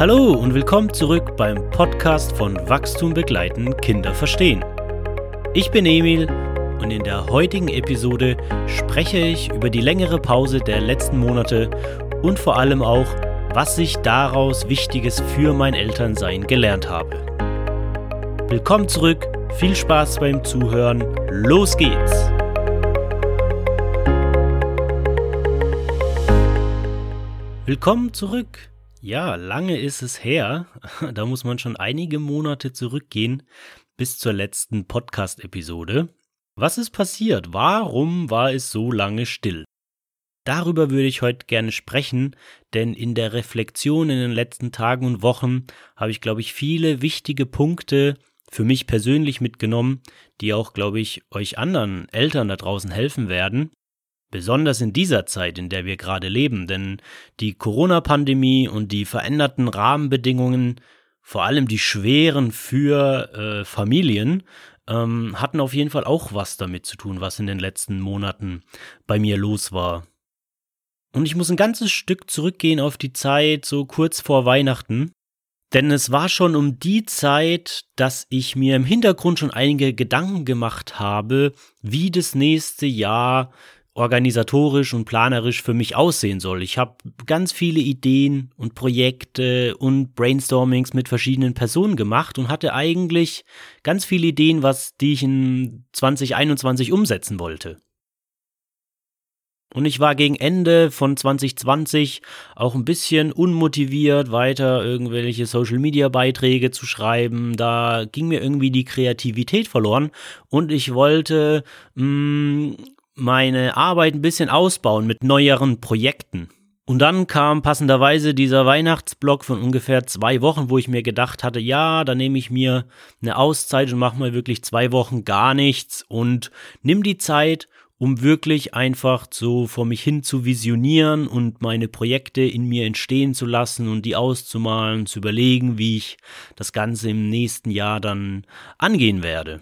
Hallo und willkommen zurück beim Podcast von Wachstum begleiten, Kinder verstehen. Ich bin Emil und in der heutigen Episode spreche ich über die längere Pause der letzten Monate und vor allem auch, was ich daraus Wichtiges für mein Elternsein gelernt habe. Willkommen zurück, viel Spaß beim Zuhören, los geht's! Willkommen zurück! Ja, lange ist es her, da muss man schon einige Monate zurückgehen bis zur letzten Podcast-Episode. Was ist passiert? Warum war es so lange still? Darüber würde ich heute gerne sprechen, denn in der Reflexion in den letzten Tagen und Wochen habe ich, glaube ich, viele wichtige Punkte für mich persönlich mitgenommen, die auch, glaube ich, euch anderen Eltern da draußen helfen werden. Besonders in dieser Zeit, in der wir gerade leben, denn die Corona-Pandemie und die veränderten Rahmenbedingungen, vor allem die schweren für äh, Familien, ähm, hatten auf jeden Fall auch was damit zu tun, was in den letzten Monaten bei mir los war. Und ich muss ein ganzes Stück zurückgehen auf die Zeit so kurz vor Weihnachten. Denn es war schon um die Zeit, dass ich mir im Hintergrund schon einige Gedanken gemacht habe, wie das nächste Jahr organisatorisch und planerisch für mich aussehen soll. Ich habe ganz viele Ideen und Projekte und Brainstormings mit verschiedenen Personen gemacht und hatte eigentlich ganz viele Ideen, was die ich in 2021 umsetzen wollte. Und ich war gegen Ende von 2020 auch ein bisschen unmotiviert, weiter irgendwelche Social-Media-Beiträge zu schreiben. Da ging mir irgendwie die Kreativität verloren und ich wollte mh, mm, meine Arbeit ein bisschen ausbauen mit neueren Projekten. Und dann kam passenderweise dieser Weihnachtsblock von ungefähr zwei Wochen, wo ich mir gedacht hatte, ja, da nehme ich mir eine Auszeit und mache mal wirklich zwei Wochen gar nichts und nimm die Zeit, um wirklich einfach so vor mich hin zu visionieren und meine Projekte in mir entstehen zu lassen und die auszumalen, zu überlegen, wie ich das Ganze im nächsten Jahr dann angehen werde.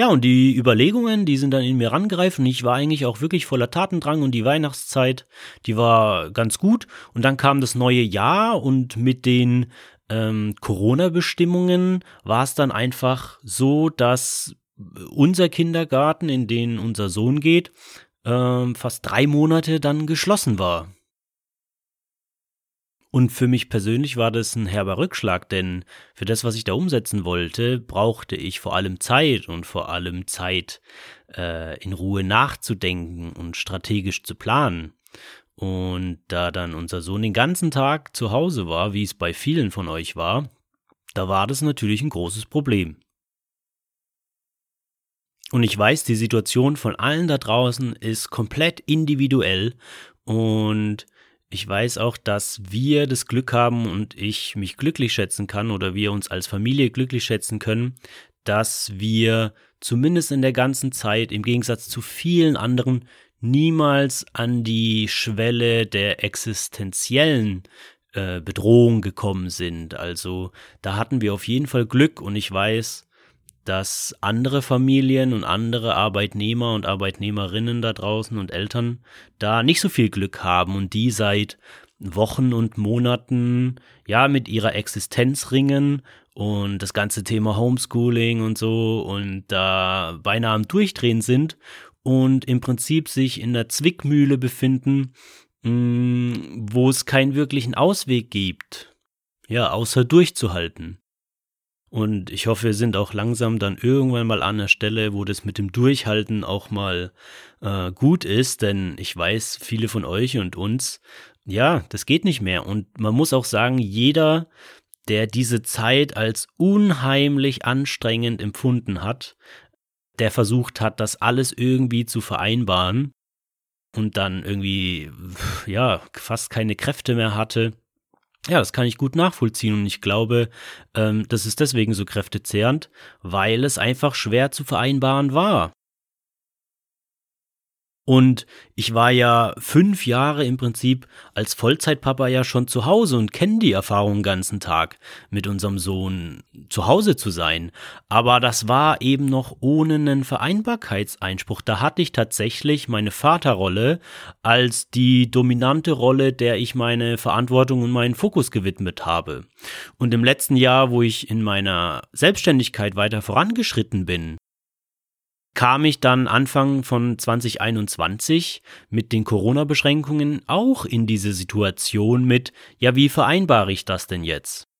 Ja, und die Überlegungen, die sind dann in mir rangreifen. Ich war eigentlich auch wirklich voller Tatendrang und die Weihnachtszeit, die war ganz gut. Und dann kam das neue Jahr und mit den ähm, Corona-Bestimmungen war es dann einfach so, dass unser Kindergarten, in den unser Sohn geht, ähm, fast drei Monate dann geschlossen war. Und für mich persönlich war das ein herber Rückschlag, denn für das, was ich da umsetzen wollte, brauchte ich vor allem Zeit und vor allem Zeit, äh, in Ruhe nachzudenken und strategisch zu planen. Und da dann unser Sohn den ganzen Tag zu Hause war, wie es bei vielen von euch war, da war das natürlich ein großes Problem. Und ich weiß, die Situation von allen da draußen ist komplett individuell und ich weiß auch, dass wir das Glück haben und ich mich glücklich schätzen kann oder wir uns als Familie glücklich schätzen können, dass wir zumindest in der ganzen Zeit im Gegensatz zu vielen anderen niemals an die Schwelle der existenziellen äh, Bedrohung gekommen sind. Also da hatten wir auf jeden Fall Glück und ich weiß, dass andere Familien und andere Arbeitnehmer und Arbeitnehmerinnen da draußen und Eltern da nicht so viel Glück haben und die seit Wochen und Monaten ja mit ihrer Existenz ringen und das ganze Thema Homeschooling und so und da beinahe am Durchdrehen sind und im Prinzip sich in der Zwickmühle befinden, mm, wo es keinen wirklichen Ausweg gibt. Ja, außer durchzuhalten. Und ich hoffe, wir sind auch langsam dann irgendwann mal an der Stelle, wo das mit dem Durchhalten auch mal äh, gut ist, denn ich weiß, viele von euch und uns, ja, das geht nicht mehr. Und man muss auch sagen, jeder, der diese Zeit als unheimlich anstrengend empfunden hat, der versucht hat, das alles irgendwie zu vereinbaren und dann irgendwie, ja, fast keine Kräfte mehr hatte, ja, das kann ich gut nachvollziehen und ich glaube, ähm, das ist deswegen so kräftezehrend, weil es einfach schwer zu vereinbaren war. Und ich war ja fünf Jahre im Prinzip als Vollzeitpapa ja schon zu Hause und kenne die Erfahrung den ganzen Tag mit unserem Sohn zu Hause zu sein. Aber das war eben noch ohne einen Vereinbarkeitseinspruch. Da hatte ich tatsächlich meine Vaterrolle als die dominante Rolle, der ich meine Verantwortung und meinen Fokus gewidmet habe. Und im letzten Jahr, wo ich in meiner Selbstständigkeit weiter vorangeschritten bin, kam ich dann Anfang von 2021 mit den Corona-Beschränkungen auch in diese Situation mit, ja, wie vereinbare ich das denn jetzt?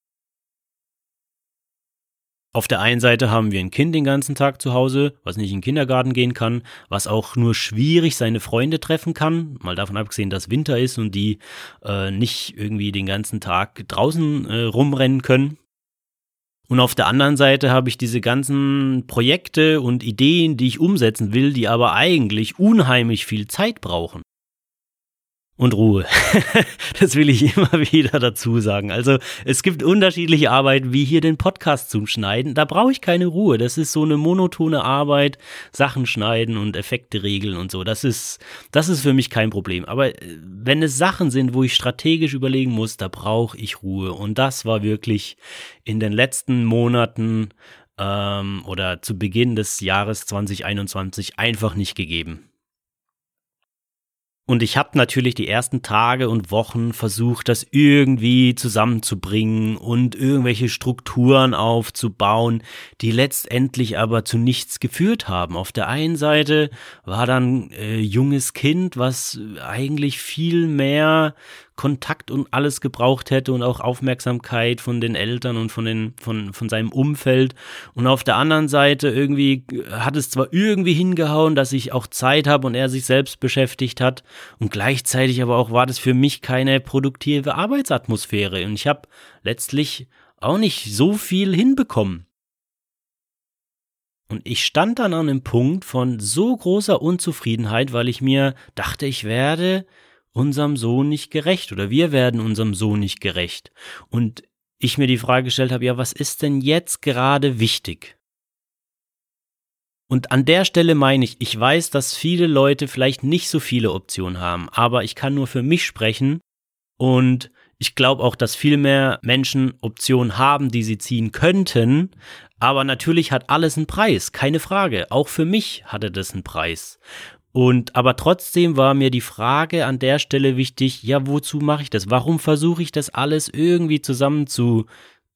Auf der einen Seite haben wir ein Kind den ganzen Tag zu Hause, was nicht in den Kindergarten gehen kann, was auch nur schwierig seine Freunde treffen kann, mal davon abgesehen, dass Winter ist und die äh, nicht irgendwie den ganzen Tag draußen äh, rumrennen können. Und auf der anderen Seite habe ich diese ganzen Projekte und Ideen, die ich umsetzen will, die aber eigentlich unheimlich viel Zeit brauchen und Ruhe. das will ich immer wieder dazu sagen. Also es gibt unterschiedliche Arbeiten, wie hier den Podcast zum Schneiden. Da brauche ich keine Ruhe. Das ist so eine monotone Arbeit, Sachen schneiden und Effekte regeln und so. Das ist, das ist für mich kein Problem. Aber äh, wenn es Sachen sind, wo ich strategisch überlegen muss, da brauche ich Ruhe. Und das war wirklich in den letzten Monaten ähm, oder zu Beginn des Jahres 2021 einfach nicht gegeben. Und ich habe natürlich die ersten Tage und Wochen versucht, das irgendwie zusammenzubringen und irgendwelche Strukturen aufzubauen, die letztendlich aber zu nichts geführt haben. Auf der einen Seite war dann äh, junges Kind, was eigentlich viel mehr Kontakt und alles gebraucht hätte und auch Aufmerksamkeit von den Eltern und von, den, von, von seinem Umfeld. Und auf der anderen Seite irgendwie hat es zwar irgendwie hingehauen, dass ich auch Zeit habe und er sich selbst beschäftigt hat und gleichzeitig aber auch war das für mich keine produktive Arbeitsatmosphäre und ich habe letztlich auch nicht so viel hinbekommen. Und ich stand dann an einem Punkt von so großer Unzufriedenheit, weil ich mir dachte, ich werde unserem Sohn nicht gerecht oder wir werden unserem Sohn nicht gerecht. Und ich mir die Frage gestellt habe, ja, was ist denn jetzt gerade wichtig? Und an der Stelle meine ich, ich weiß, dass viele Leute vielleicht nicht so viele Optionen haben, aber ich kann nur für mich sprechen und ich glaube auch, dass viel mehr Menschen Optionen haben, die sie ziehen könnten. Aber natürlich hat alles einen Preis, keine Frage. Auch für mich hatte das einen Preis. Und aber trotzdem war mir die Frage an der Stelle wichtig, ja, wozu mache ich das? Warum versuche ich das alles irgendwie zusammen zu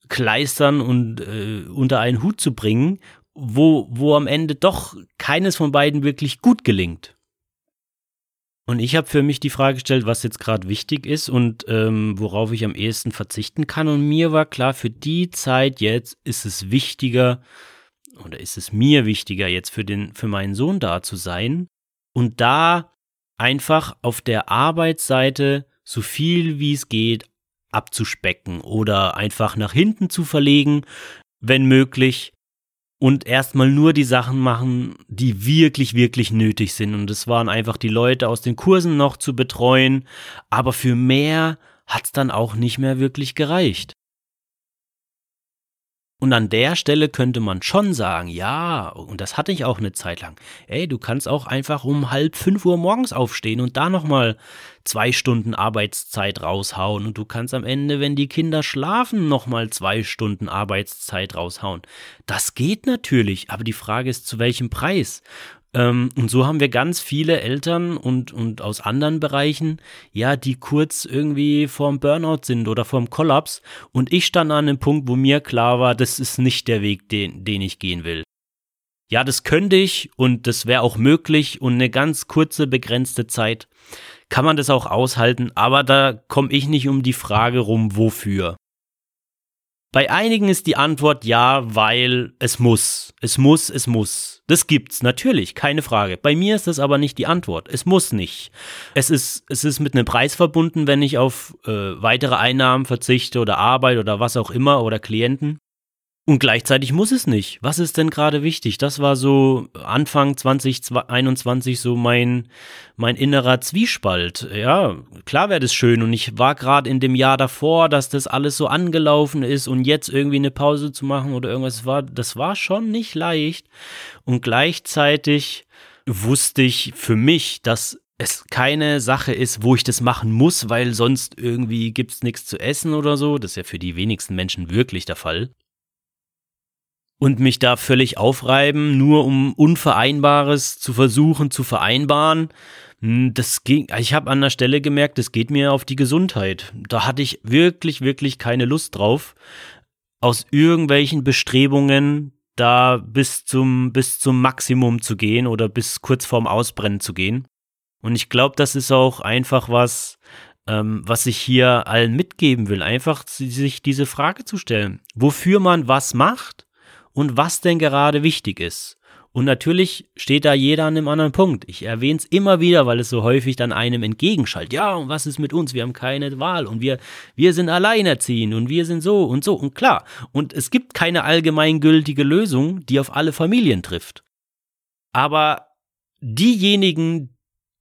kleistern und äh, unter einen Hut zu bringen, wo, wo am Ende doch keines von beiden wirklich gut gelingt? Und ich habe für mich die Frage gestellt, was jetzt gerade wichtig ist und ähm, worauf ich am ehesten verzichten kann. Und mir war klar, für die Zeit jetzt ist es wichtiger oder ist es mir wichtiger, jetzt für den, für meinen Sohn da zu sein und da einfach auf der Arbeitsseite so viel wie es geht abzuspecken oder einfach nach hinten zu verlegen, wenn möglich, und erstmal nur die Sachen machen, die wirklich, wirklich nötig sind. Und es waren einfach die Leute aus den Kursen noch zu betreuen, aber für mehr hat's dann auch nicht mehr wirklich gereicht. Und an der Stelle könnte man schon sagen, ja, und das hatte ich auch eine Zeit lang. Ey, du kannst auch einfach um halb fünf Uhr morgens aufstehen und da nochmal zwei Stunden Arbeitszeit raushauen. Und du kannst am Ende, wenn die Kinder schlafen, nochmal zwei Stunden Arbeitszeit raushauen. Das geht natürlich, aber die Frage ist, zu welchem Preis? Ähm, und so haben wir ganz viele Eltern und, und aus anderen Bereichen, ja, die kurz irgendwie vorm Burnout sind oder vorm Kollaps. Und ich stand an einem Punkt, wo mir klar war, das ist nicht der Weg, den, den ich gehen will. Ja, das könnte ich und das wäre auch möglich und eine ganz kurze, begrenzte Zeit kann man das auch aushalten, aber da komme ich nicht um die Frage rum, wofür. Bei einigen ist die Antwort ja, weil es muss. Es muss, es muss. Das gibt's, natürlich, keine Frage. Bei mir ist das aber nicht die Antwort. Es muss nicht. Es ist, es ist mit einem Preis verbunden, wenn ich auf äh, weitere Einnahmen verzichte oder Arbeit oder was auch immer oder Klienten. Und gleichzeitig muss es nicht. Was ist denn gerade wichtig? Das war so Anfang 2021 so mein, mein innerer Zwiespalt. Ja, klar wäre das schön. Und ich war gerade in dem Jahr davor, dass das alles so angelaufen ist und jetzt irgendwie eine Pause zu machen oder irgendwas war, das war schon nicht leicht. Und gleichzeitig wusste ich für mich, dass es keine Sache ist, wo ich das machen muss, weil sonst irgendwie gibt's nichts zu essen oder so. Das ist ja für die wenigsten Menschen wirklich der Fall. Und mich da völlig aufreiben, nur um Unvereinbares zu versuchen zu vereinbaren. Hm, das ging, ich habe an der Stelle gemerkt, das geht mir auf die Gesundheit. Da hatte ich wirklich, wirklich keine Lust drauf. Aus irgendwelchen Bestrebungen, da bis zum, bis zum Maximum zu gehen oder bis kurz vorm Ausbrennen zu gehen. Und ich glaube, das ist auch einfach was, ähm, was ich hier allen mitgeben will. Einfach sich diese Frage zu stellen, wofür man was macht und was denn gerade wichtig ist. Und natürlich steht da jeder an einem anderen Punkt. Ich erwähne es immer wieder, weil es so häufig dann einem entgegenschallt. Ja, und was ist mit uns? Wir haben keine Wahl und wir, wir sind alleinerziehend und wir sind so und so. Und klar, und es gibt keine allgemeingültige Lösung, die auf alle Familien trifft. Aber diejenigen,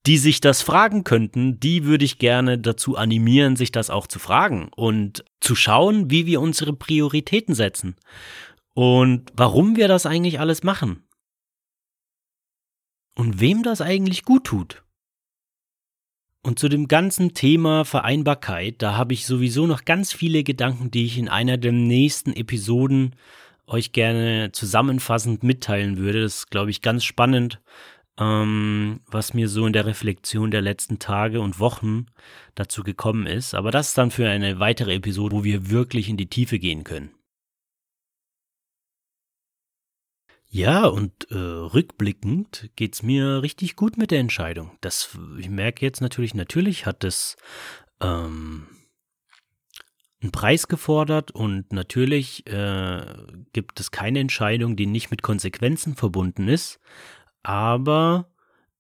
die sich das fragen könnten, die würde ich gerne dazu animieren, sich das auch zu fragen und zu schauen, wie wir unsere Prioritäten setzen und warum wir das eigentlich alles machen und wem das eigentlich gut tut. Und zu dem ganzen Thema Vereinbarkeit, da habe ich sowieso noch ganz viele Gedanken, die ich in einer der nächsten Episoden euch gerne zusammenfassend mitteilen würde. Das ist, glaube ich, ganz spannend, ähm, was mir so in der Reflexion der letzten Tage und Wochen dazu gekommen ist. Aber das ist dann für eine weitere Episode, wo wir wirklich in die Tiefe gehen können. Ja, und äh, rückblickend geht's mir richtig gut mit der Entscheidung. Das, ich merke jetzt natürlich, natürlich hat es ähm, einen Preis gefordert und natürlich äh, gibt es keine Entscheidung, die nicht mit Konsequenzen verbunden ist aber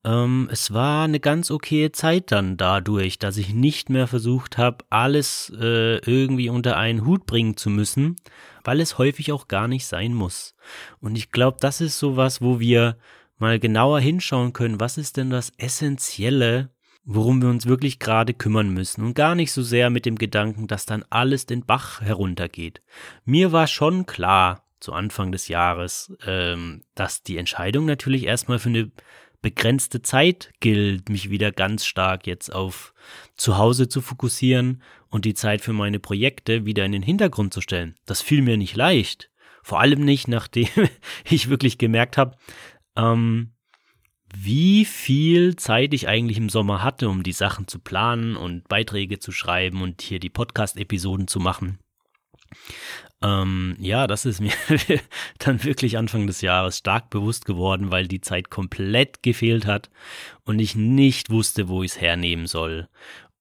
ähm, es war eine ganz okaye Zeit dann dadurch, dass ich nicht mehr versucht habe, alles äh, irgendwie unter einen Hut bringen zu müssen, weil es häufig auch gar nicht sein muss. Und ich glaube, das ist sowas, wo wir mal genauer hinschauen können, was ist denn das Essentielle, worum wir uns wirklich gerade kümmern müssen und gar nicht so sehr mit dem Gedanken, dass dann alles den Bach heruntergeht. Mir war schon klar, zu Anfang des Jahres, ähm, dass die Entscheidung natürlich erstmal für eine begrenzte Zeit gilt, mich wieder ganz stark jetzt auf zu Hause zu fokussieren und die Zeit für meine Projekte wieder in den Hintergrund zu stellen. Das fiel mir nicht leicht. Vor allem nicht, nachdem ich wirklich gemerkt habe, ähm, wie viel Zeit ich eigentlich im Sommer hatte, um die Sachen zu planen und Beiträge zu schreiben und hier die Podcast-Episoden zu machen. Ähm, ja, das ist mir dann wirklich Anfang des Jahres stark bewusst geworden, weil die Zeit komplett gefehlt hat und ich nicht wusste, wo ich es hernehmen soll.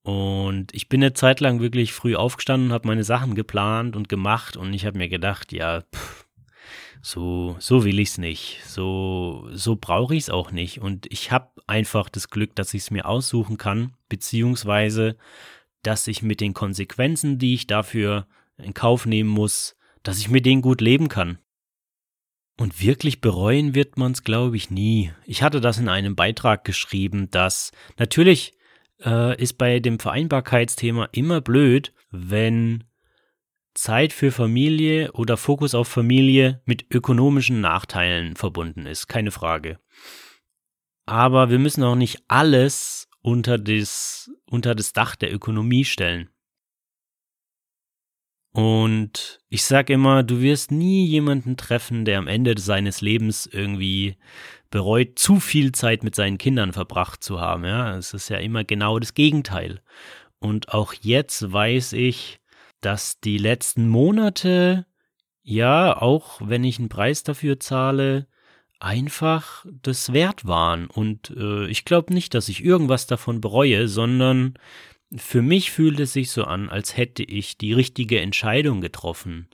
Und ich bin eine Zeit lang wirklich früh aufgestanden, habe meine Sachen geplant und gemacht und ich habe mir gedacht, ja, pff, so so will ich's nicht, so so brauche ich es auch nicht und ich habe einfach das Glück, dass ich es mir aussuchen kann, beziehungsweise dass ich mit den Konsequenzen, die ich dafür in Kauf nehmen muss, dass ich mit denen gut leben kann. Und wirklich bereuen wird man es, glaube ich, nie. Ich hatte das in einem Beitrag geschrieben, dass natürlich äh, ist bei dem Vereinbarkeitsthema immer blöd, wenn Zeit für Familie oder Fokus auf Familie mit ökonomischen Nachteilen verbunden ist, keine Frage. Aber wir müssen auch nicht alles unter das, unter das Dach der Ökonomie stellen. Und ich sag immer, du wirst nie jemanden treffen, der am Ende seines Lebens irgendwie bereut, zu viel Zeit mit seinen Kindern verbracht zu haben. Ja, es ist ja immer genau das Gegenteil. Und auch jetzt weiß ich, dass die letzten Monate, ja, auch wenn ich einen Preis dafür zahle, einfach das wert waren. Und äh, ich glaube nicht, dass ich irgendwas davon bereue, sondern für mich fühlt es sich so an, als hätte ich die richtige Entscheidung getroffen,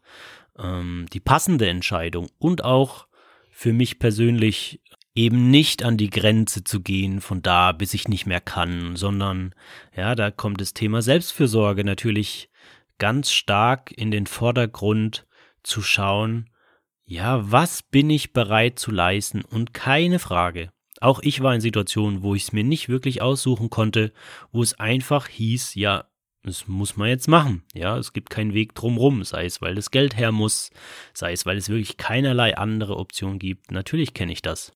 ähm, die passende Entscheidung und auch für mich persönlich eben nicht an die Grenze zu gehen von da, bis ich nicht mehr kann, sondern ja, da kommt das Thema Selbstfürsorge natürlich ganz stark in den Vordergrund zu schauen, ja, was bin ich bereit zu leisten? Und keine Frage, auch ich war in Situationen, wo ich es mir nicht wirklich aussuchen konnte, wo es einfach hieß, ja, das muss man jetzt machen. Ja, es gibt keinen Weg drumrum, sei es, weil das Geld her muss, sei es, weil es wirklich keinerlei andere Option gibt. Natürlich kenne ich das.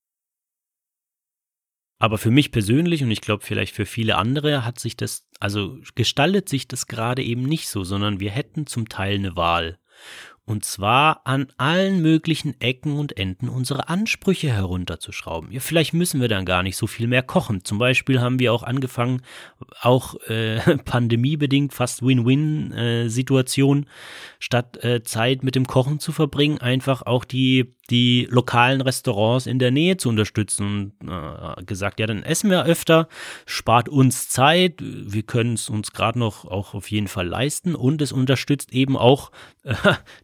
Aber für mich persönlich und ich glaube vielleicht für viele andere hat sich das, also gestaltet sich das gerade eben nicht so, sondern wir hätten zum Teil eine Wahl. Und zwar an allen möglichen Ecken und Enden unsere Ansprüche herunterzuschrauben. Ja, vielleicht müssen wir dann gar nicht so viel mehr kochen. Zum Beispiel haben wir auch angefangen, auch äh, pandemiebedingt fast Win-Win-Situation, äh, statt äh, Zeit mit dem Kochen zu verbringen, einfach auch die die lokalen Restaurants in der Nähe zu unterstützen. Und äh, gesagt, ja, dann essen wir öfter, spart uns Zeit, wir können es uns gerade noch auch auf jeden Fall leisten. Und es unterstützt eben auch äh,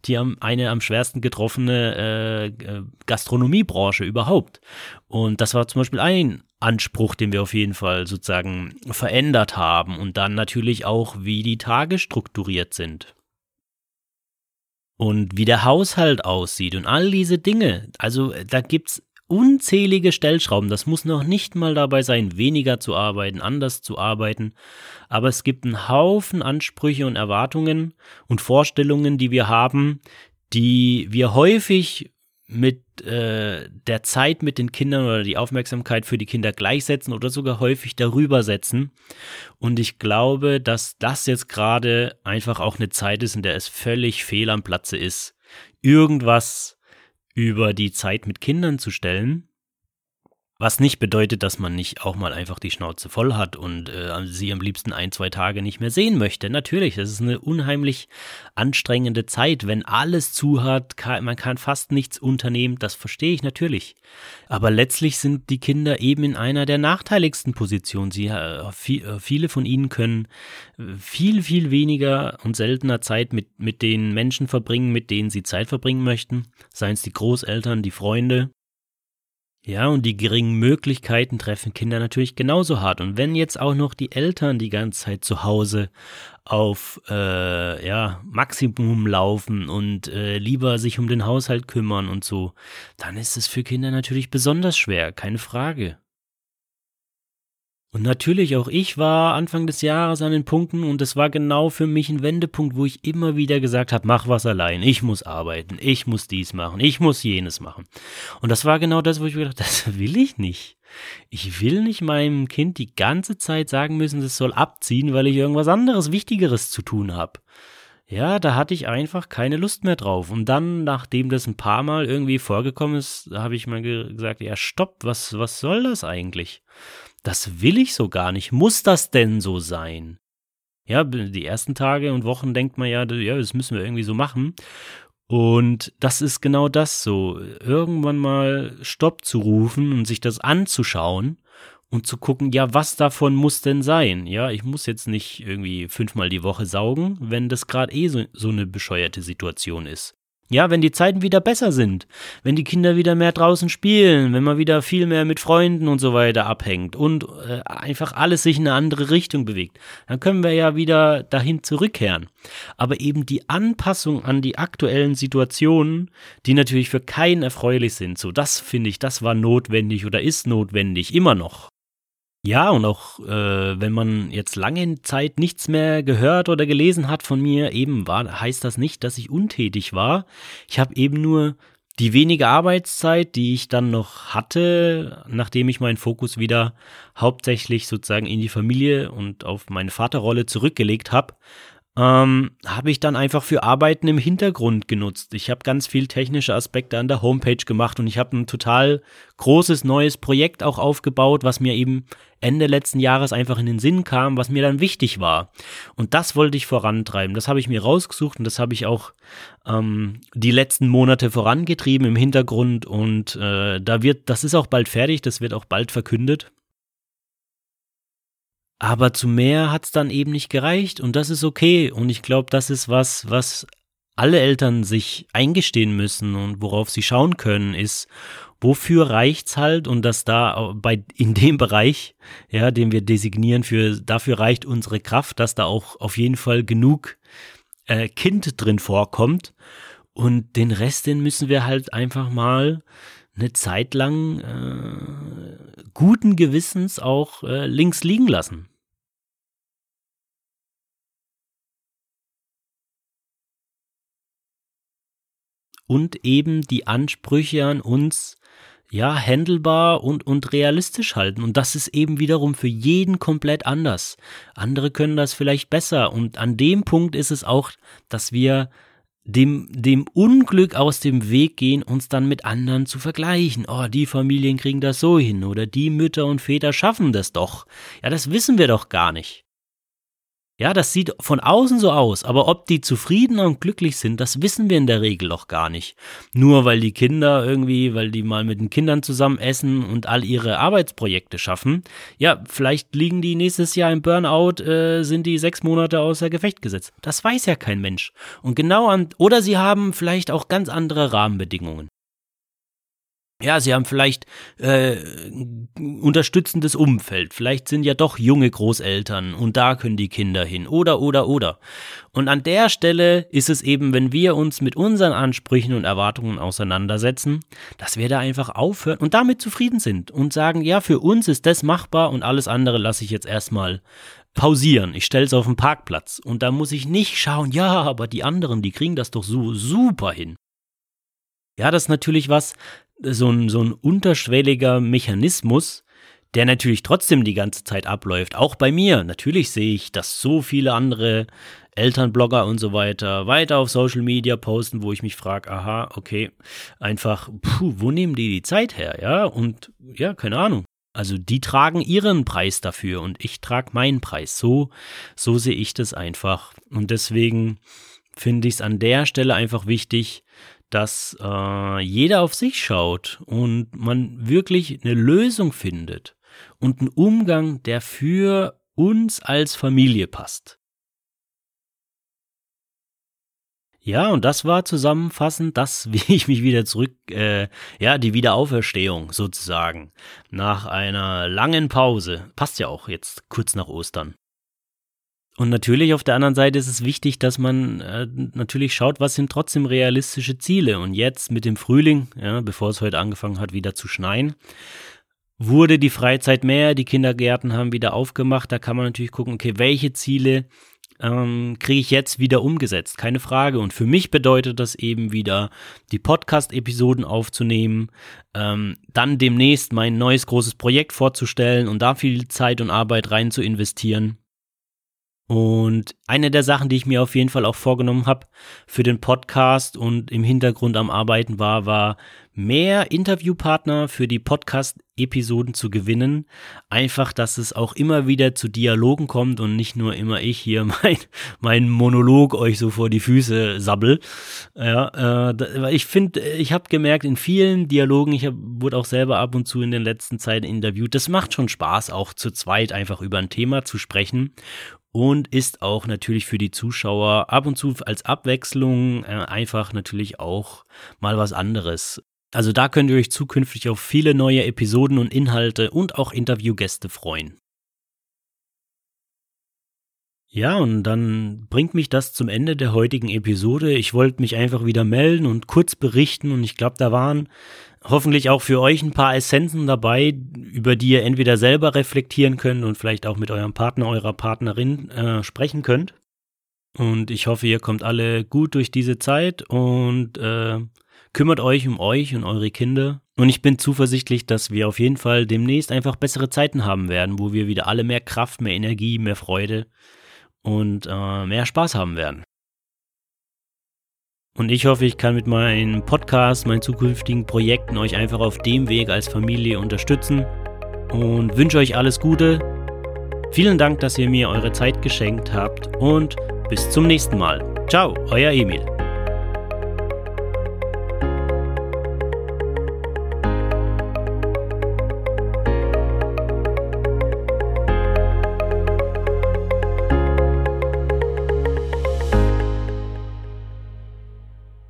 die am, eine am schwersten getroffene äh, äh, Gastronomiebranche überhaupt. Und das war zum Beispiel ein Anspruch, den wir auf jeden Fall sozusagen verändert haben. Und dann natürlich auch, wie die Tage strukturiert sind und wie der Haushalt aussieht und all diese Dinge. Also da gibt's unzählige Stellschrauben. Das muss noch nicht mal dabei sein, weniger zu arbeiten, anders zu arbeiten. Aber es gibt einen Haufen Ansprüche und Erwartungen und Vorstellungen, die wir haben, die wir häufig mit äh, der Zeit mit den Kindern oder die Aufmerksamkeit für die Kinder gleichsetzen oder sogar häufig darüber setzen. Und ich glaube, dass das jetzt gerade einfach auch eine Zeit ist, in der es völlig fehl am Platze ist, irgendwas über die Zeit mit Kindern zu stellen was nicht bedeutet, dass man nicht auch mal einfach die Schnauze voll hat und äh, sie am liebsten ein, zwei Tage nicht mehr sehen möchte. Natürlich, das ist eine unheimlich anstrengende Zeit, wenn alles zu hat, kann, man kann fast nichts unternehmen, das verstehe ich natürlich. Aber letztlich sind die Kinder eben in einer der nachteiligsten Positionen. Sie, äh, äh, viele von ihnen können äh, viel, viel weniger und seltener Zeit mit, mit den Menschen verbringen, mit denen sie Zeit verbringen möchten, seien es die Großeltern, die Freunde ja, und die geringen Möglichkeiten treffen Kinder natürlich genauso hart. Und wenn jetzt auch noch die Eltern die ganze Zeit zu Hause auf äh, ja, Maximum laufen und äh, lieber sich um den Haushalt kümmern und so, dann ist es für Kinder natürlich besonders schwer, keine Frage. Und natürlich auch ich war Anfang des Jahres an den Punkten und es war genau für mich ein Wendepunkt, wo ich immer wieder gesagt habe, mach was allein, ich muss arbeiten, ich muss dies machen, ich muss jenes machen. Und das war genau das, wo ich gedacht, das will ich nicht. Ich will nicht meinem Kind die ganze Zeit sagen müssen, es soll abziehen, weil ich irgendwas anderes, Wichtigeres zu tun habe. Ja, da hatte ich einfach keine Lust mehr drauf. Und dann, nachdem das ein paar Mal irgendwie vorgekommen ist, habe ich mal gesagt, ja, stopp, was, was soll das eigentlich? Das will ich so gar nicht. Muss das denn so sein? Ja, die ersten Tage und Wochen denkt man ja, ja, das müssen wir irgendwie so machen. Und das ist genau das so. Irgendwann mal Stopp zu rufen und sich das anzuschauen und zu gucken, ja, was davon muss denn sein? Ja, ich muss jetzt nicht irgendwie fünfmal die Woche saugen, wenn das gerade eh so, so eine bescheuerte Situation ist. Ja, wenn die Zeiten wieder besser sind, wenn die Kinder wieder mehr draußen spielen, wenn man wieder viel mehr mit Freunden und so weiter abhängt und äh, einfach alles sich in eine andere Richtung bewegt, dann können wir ja wieder dahin zurückkehren. Aber eben die Anpassung an die aktuellen Situationen, die natürlich für keinen erfreulich sind, so das finde ich, das war notwendig oder ist notwendig, immer noch. Ja, und auch äh, wenn man jetzt lange Zeit nichts mehr gehört oder gelesen hat von mir, eben war, heißt das nicht, dass ich untätig war. Ich habe eben nur die wenige Arbeitszeit, die ich dann noch hatte, nachdem ich meinen Fokus wieder hauptsächlich sozusagen in die Familie und auf meine Vaterrolle zurückgelegt habe, ähm, habe ich dann einfach für Arbeiten im Hintergrund genutzt. Ich habe ganz viel technische Aspekte an der Homepage gemacht und ich habe ein total großes neues Projekt auch aufgebaut, was mir eben Ende letzten Jahres einfach in den Sinn kam, was mir dann wichtig war. Und das wollte ich vorantreiben. Das habe ich mir rausgesucht und das habe ich auch ähm, die letzten Monate vorangetrieben im Hintergrund und äh, da wird, das ist auch bald fertig, das wird auch bald verkündet. Aber zu mehr hat's dann eben nicht gereicht und das ist okay. Und ich glaube, das ist was, was alle Eltern sich eingestehen müssen und worauf sie schauen können, ist, wofür reicht's halt und dass da bei in dem Bereich, ja, den wir designieren für dafür reicht unsere Kraft, dass da auch auf jeden Fall genug äh, Kind drin vorkommt und den Rest, den müssen wir halt einfach mal eine Zeit lang äh, guten Gewissens auch äh, links liegen lassen. Und eben die Ansprüche an uns, ja, handelbar und, und realistisch halten. Und das ist eben wiederum für jeden komplett anders. Andere können das vielleicht besser. Und an dem Punkt ist es auch, dass wir dem, dem Unglück aus dem Weg gehen, uns dann mit anderen zu vergleichen. Oh, die Familien kriegen das so hin oder die Mütter und Väter schaffen das doch. Ja, das wissen wir doch gar nicht. Ja, das sieht von außen so aus, aber ob die zufrieden und glücklich sind, das wissen wir in der Regel auch gar nicht. Nur weil die Kinder irgendwie, weil die mal mit den Kindern zusammen essen und all ihre Arbeitsprojekte schaffen, ja, vielleicht liegen die nächstes Jahr im Burnout, äh, sind die sechs Monate außer Gefecht gesetzt. Das weiß ja kein Mensch. Und genau an, oder sie haben vielleicht auch ganz andere Rahmenbedingungen. Ja, sie haben vielleicht äh, unterstützendes Umfeld. Vielleicht sind ja doch junge Großeltern und da können die Kinder hin. Oder, oder, oder. Und an der Stelle ist es eben, wenn wir uns mit unseren Ansprüchen und Erwartungen auseinandersetzen, dass wir da einfach aufhören und damit zufrieden sind und sagen, ja, für uns ist das machbar und alles andere lasse ich jetzt erstmal pausieren. Ich stelle es auf den Parkplatz. Und da muss ich nicht schauen, ja, aber die anderen, die kriegen das doch so super hin. Ja, das ist natürlich was, so ein, so ein unterschwelliger Mechanismus, der natürlich trotzdem die ganze Zeit abläuft. Auch bei mir. Natürlich sehe ich, dass so viele andere Elternblogger und so weiter weiter auf Social Media posten, wo ich mich frage, aha, okay, einfach, puh, wo nehmen die die Zeit her? Ja, und ja, keine Ahnung. Also die tragen ihren Preis dafür und ich trage meinen Preis. So, so sehe ich das einfach. Und deswegen finde ich es an der Stelle einfach wichtig, dass äh, jeder auf sich schaut und man wirklich eine Lösung findet und einen Umgang, der für uns als Familie passt. Ja, und das war zusammenfassend das, wie ich mich wieder zurück, äh, ja, die Wiederauferstehung sozusagen. Nach einer langen Pause. Passt ja auch jetzt kurz nach Ostern. Und natürlich auf der anderen Seite ist es wichtig, dass man äh, natürlich schaut, was sind trotzdem realistische Ziele. Und jetzt mit dem Frühling, ja, bevor es heute angefangen hat, wieder zu schneien, wurde die Freizeit mehr, die Kindergärten haben wieder aufgemacht. Da kann man natürlich gucken, okay, welche Ziele ähm, kriege ich jetzt wieder umgesetzt? Keine Frage. Und für mich bedeutet das eben wieder, die Podcast-Episoden aufzunehmen, ähm, dann demnächst mein neues großes Projekt vorzustellen und da viel Zeit und Arbeit rein zu investieren. Und eine der Sachen, die ich mir auf jeden Fall auch vorgenommen habe für den Podcast und im Hintergrund am Arbeiten war, war mehr Interviewpartner für die Podcast-Episoden zu gewinnen. Einfach, dass es auch immer wieder zu Dialogen kommt und nicht nur immer ich hier mein, mein Monolog euch so vor die Füße sabbel. Ja, äh, ich finde, ich habe gemerkt, in vielen Dialogen, ich hab, wurde auch selber ab und zu in den letzten Zeiten interviewt, das macht schon Spaß, auch zu zweit einfach über ein Thema zu sprechen und ist auch natürlich für die Zuschauer ab und zu als Abwechslung äh, einfach natürlich auch mal was anderes. Also da könnt ihr euch zukünftig auf viele neue Episoden und Inhalte und auch Interviewgäste freuen. Ja, und dann bringt mich das zum Ende der heutigen Episode. Ich wollte mich einfach wieder melden und kurz berichten und ich glaube, da waren hoffentlich auch für euch ein paar Essenzen dabei, über die ihr entweder selber reflektieren könnt und vielleicht auch mit eurem Partner, eurer Partnerin äh, sprechen könnt. Und ich hoffe, ihr kommt alle gut durch diese Zeit und äh, kümmert euch um euch und eure Kinder. Und ich bin zuversichtlich, dass wir auf jeden Fall demnächst einfach bessere Zeiten haben werden, wo wir wieder alle mehr Kraft, mehr Energie, mehr Freude und äh, mehr Spaß haben werden. Und ich hoffe, ich kann mit meinem Podcast, meinen zukünftigen Projekten euch einfach auf dem Weg als Familie unterstützen und wünsche euch alles Gute. Vielen Dank, dass ihr mir eure Zeit geschenkt habt und bis zum nächsten Mal. Ciao, euer Emil.